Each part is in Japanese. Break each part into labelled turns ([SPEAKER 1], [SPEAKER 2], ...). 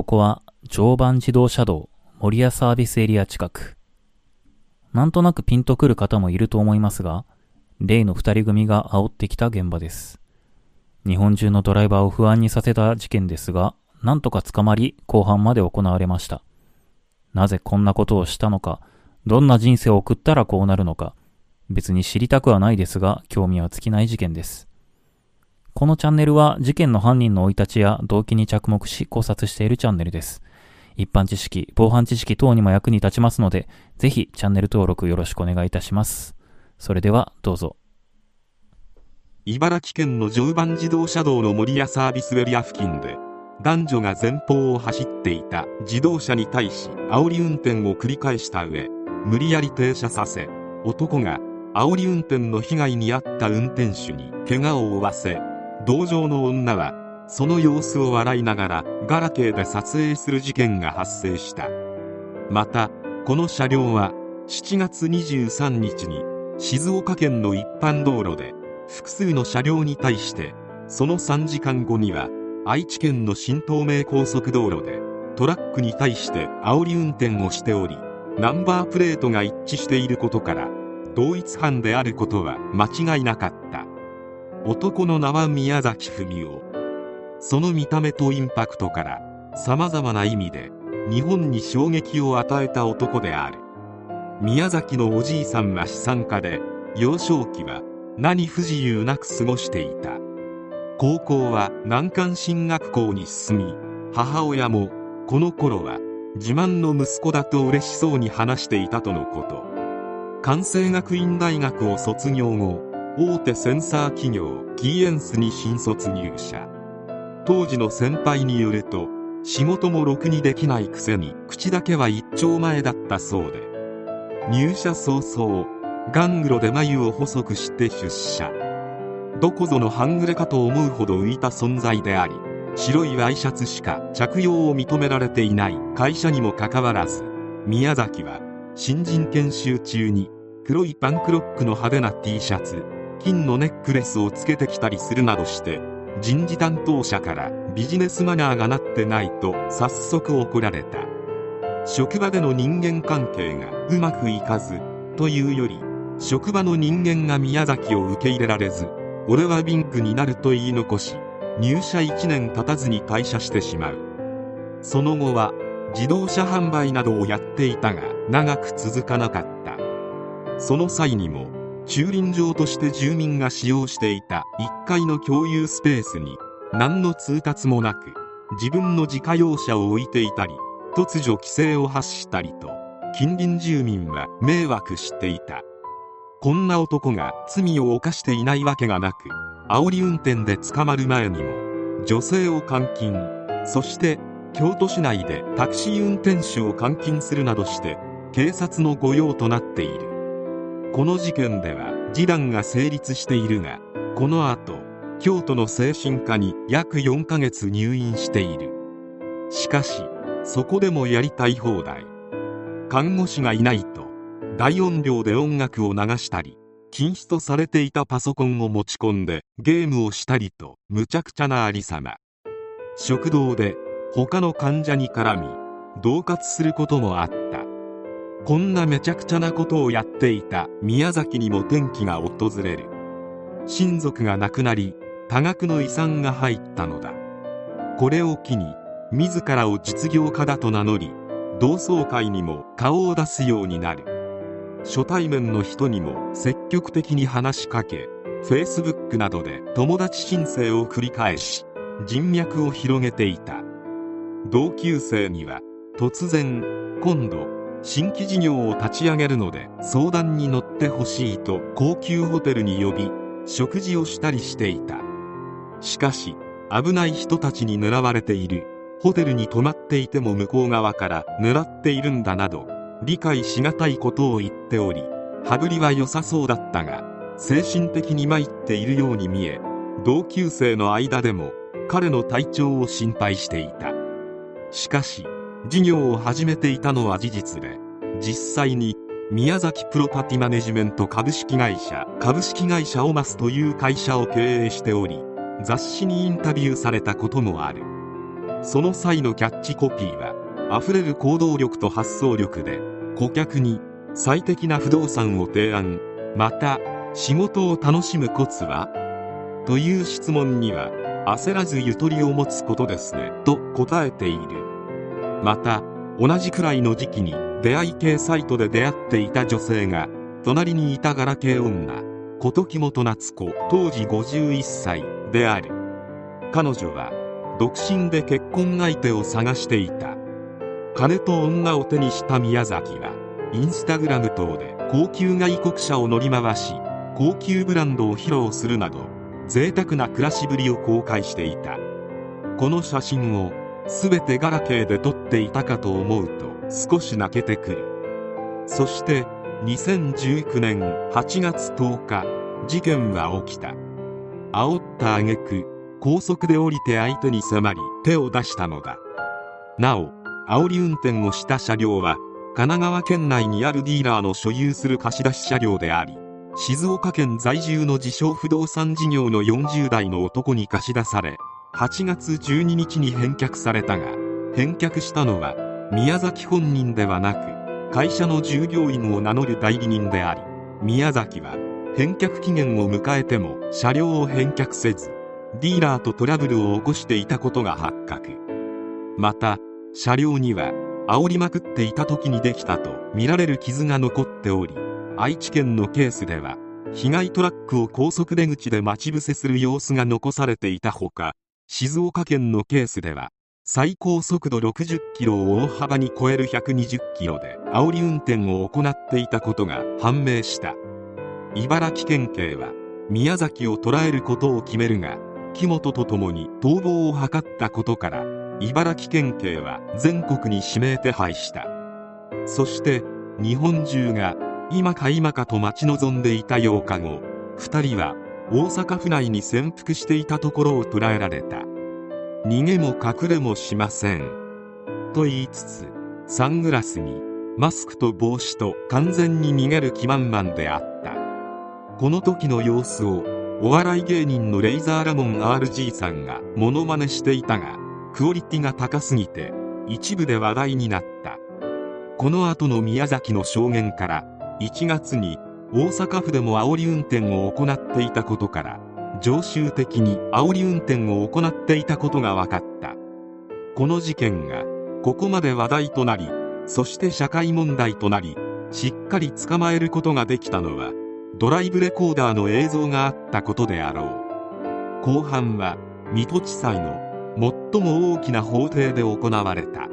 [SPEAKER 1] ここは常磐自動車道守谷サービスエリア近く。なんとなくピンとくる方もいると思いますが、例の二人組が煽ってきた現場です。日本中のドライバーを不安にさせた事件ですが、なんとか捕まり、後半まで行われました。なぜこんなことをしたのか、どんな人生を送ったらこうなるのか、別に知りたくはないですが、興味は尽きない事件です。このチャンネルは事件の犯人の生い立ちや動機に着目し考察しているチャンネルです。一般知識、防犯知識等にも役に立ちますので、ぜひチャンネル登録よろしくお願いいたします。それではどうぞ。
[SPEAKER 2] 茨城県の常磐自動車道の守谷サービスエリア付近で男女が前方を走っていた自動車に対し煽り運転を繰り返した上無理やり停車させ男が煽り運転の被害に遭った運転手に怪我を負わせ同乗の女はその様子を笑いながらガラケーで撮影する事件が発生した。またこの車両は7月23日に静岡県の一般道路で複数の車両に対してその3時間後には愛知県の新東名高速道路でトラックに対して煽り運転をしておりナンバープレートが一致していることから同一犯であることは間違いなかった。男の名は宮崎文夫その見た目とインパクトから様々な意味で日本に衝撃を与えた男である。宮崎のおじいさんは資産家で幼少期は何不自由なく過ごしていた。高校は難関進学校に進み母親もこの頃は自慢の息子だと嬉しそうに話していたとのこと。関西学院大学を卒業後大手センサー企業キーエンスに新卒入社。当時の先輩によると仕事もろくにできないくせに口だけは一丁前だったそうで入社早々ガングロで眉を細くして出社。どこぞの半グレかと思うほど浮いた存在であり白いワイシャツしか着用を認められていない会社にもかかわらず宮崎は新人研修中に黒いパンクロックの派手な T シャツ金のネックレスをつけてきたりするなどして人事担当者からビジネスマナーがなってないと早速怒られた。職場での人間関係がうまくいかずというより職場の人間が宮崎を受け入れられず俺はビンクになると言い残し入社1年経たずに退社してしまう。その後は自動車販売などをやっていたが長く続かなかった。その際にも駐輪場として住民が使用していた1階の共有スペースに何の通達もなく自分の自家用車を置いていたり突如規制を発したりと近隣住民は迷惑していた。こんな男が罪を犯していないわけがなく煽り運転で捕まる前にも女性を監禁そして京都市内でタクシー運転手を監禁するなどして警察の御用となっている。この事件では示談が成立しているがこの後京都の精神科に約4ヶ月入院している。しかしそこでもやりたい放題。看護師がいないと大音量で音楽を流したり禁止とされていたパソコンを持ち込んでゲームをしたりと無茶苦茶なありさま。食堂で他の患者に絡み恫喝することもあった。こんなめちゃくちゃなことをやっていた宮崎にも転機が訪れる。親族が亡くなり多額の遺産が入ったのだ。これを機に自らを実業家だと名乗り同窓会にも顔を出すようになる。初対面の人にも積極的に話しかけ Facebook などで友達申請を繰り返し人脈を広げていた。同級生には突然今度新規事業を立ち上げるので相談に乗ってほしいと高級ホテルに呼び食事をしたりしていた。しかし危ない人たちに狙われているホテルに泊まっていても向こう側から狙っているんだなど理解しがたいことを言っており羽振りは良さそうだったが精神的に参っているように見え同級生の間でも彼の体調を心配していた。しかし事業を始めていたのは事実で実際に宮崎プロパティマネジメント株式会社株式会社オマスという会社を経営しており雑誌にインタビューされたこともある。その際のキャッチコピーは溢れる行動力と発想力で顧客に最適な不動産を提案また仕事を楽しむコツはという質問には焦らずゆとりを持つことですねと答えている。また同じくらいの時期に出会い系サイトで出会っていた女性が隣にいたガラケー女琴木本夏子当時51歳である。彼女は独身で結婚相手を探していた。金と女を手にした宮崎はインスタグラム等で高級外国車を乗り回し高級ブランドを披露するなど贅沢な暮らしぶりを公開していた。この写真を全てガラケーで撮っていたかと思うと少し泣けてくる。そして2019年8月10日事件は起きた。煽った挙句高速で降りて相手に迫り手を出したのだ。なお煽り運転をした車両は神奈川県内にあるディーラーの所有する貸し出し車両であり静岡県在住の自称不動産事業の40代の男に貸し出され8月12日に返却されたが返却したのは宮崎本人ではなく会社の従業員を名乗る代理人であり宮崎は返却期限を迎えても車両を返却せずディーラーとトラブルを起こしていたことが発覚。また車両には煽りまくっていた時にできたとみられる傷が残っており愛知県のケースでは被害トラックを高速出口で待ち伏せする様子が残されていたほか静岡県のケースでは最高速度60キロを大幅に超える120キロで煽り運転を行っていたことが判明した。茨城県警は宮崎を捕らえることを決めるが木本と共に逃亡を図ったことから茨城県警は全国に指名手配した。そして日本中が今か今かと待ち望んでいた8日後2人は大阪府内に潜伏していたところを捉えられた。逃げも隠れもしません。と言いつつサングラスにマスクと帽子と完全に逃げる気満々であった。この時の様子をお笑い芸人のレイザーラモン RG さんがモノマネしていたがクオリティが高すぎて一部で話題になった。この後の宮崎の証言から1月に大阪府でも煽り運転を行っていたことから常習的に煽り運転を行っていたことが分かった。この事件がここまで話題となりそして社会問題となりしっかり捕まえることができたのはドライブレコーダーの映像があったことであろう。後半は水戸地裁の最も大きな法廷で行われた。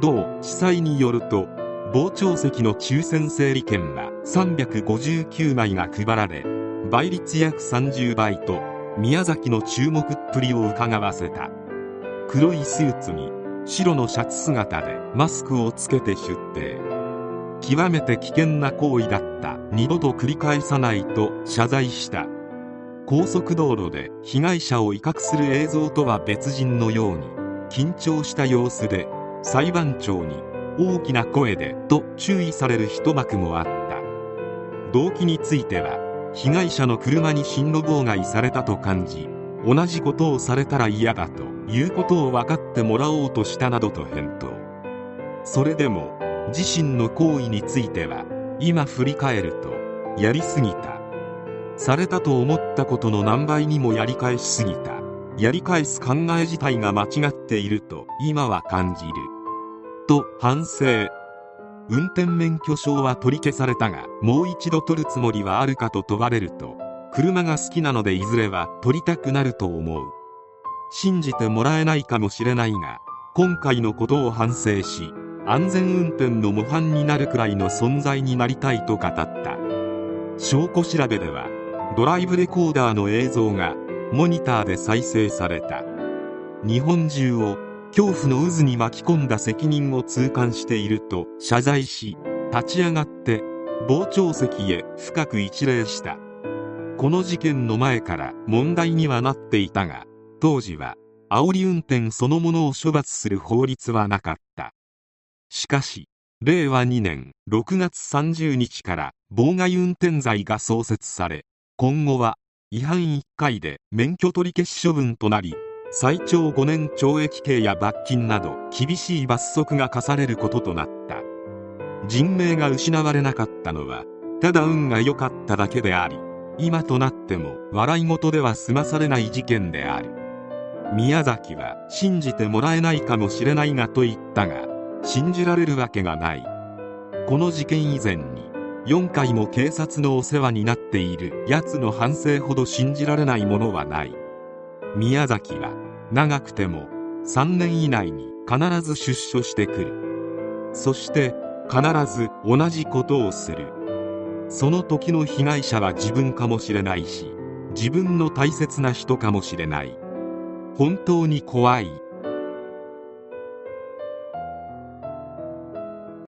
[SPEAKER 2] 同地裁によると傍聴席の抽選整理券は359枚が配られ倍率約30倍と宮崎の注目っぷりを伺わせた。黒いスーツに白のシャツ姿でマスクをつけて出廷。極めて危険な行為だった。二度と繰り返さないと謝罪した。高速道路で被害者を威嚇する映像とは別人のように緊張した様子で裁判長に大きな声でと注意される一幕もあった。動機については被害者の車に進路妨害されたと感じ同じことをされたら嫌だということを分かってもらおうとしたなどと返答。それでも自身の行為については今振り返るとやりすぎた。されたと思ったことの何倍にもやり返しすぎた。やり返す考え自体が間違っていると今は感じる。と反省。運転免許証は取り消されたがもう一度取るつもりはあるかと問われると車が好きなのでいずれは取りたくなると思う。信じてもらえないかもしれないが今回のことを反省し安全運転の模範になるくらいの存在になりたいと語った。証拠調べではドライブレコーダーの映像がモニターで再生された。日本中を恐怖の渦に巻き込んだ責任を痛感していると謝罪し立ち上がって傍聴席へ深く一礼した。この事件の前から問題にはなっていたが当時は煽り運転そのものを処罰する法律はなかった。しかし令和2年6月30日から妨害運転罪が創設され今後は違反1回で免許取り消し処分となり最長5年懲役刑や罰金など厳しい罰則が課されることとなった。人命が失われなかったのはただ運が良かっただけであり今となっても笑い事では済まされない事件である。宮崎は信じてもらえないかもしれないがと言ったが信じられるわけがない。この事件以前に4回も警察のお世話になっている奴の反省ほど信じられないものはない。宮崎は長くても3年以内に必ず出所してくる。そして必ず同じことをする。その時の被害者は自分かもしれないし自分の大切な人かもしれない。本当に怖い。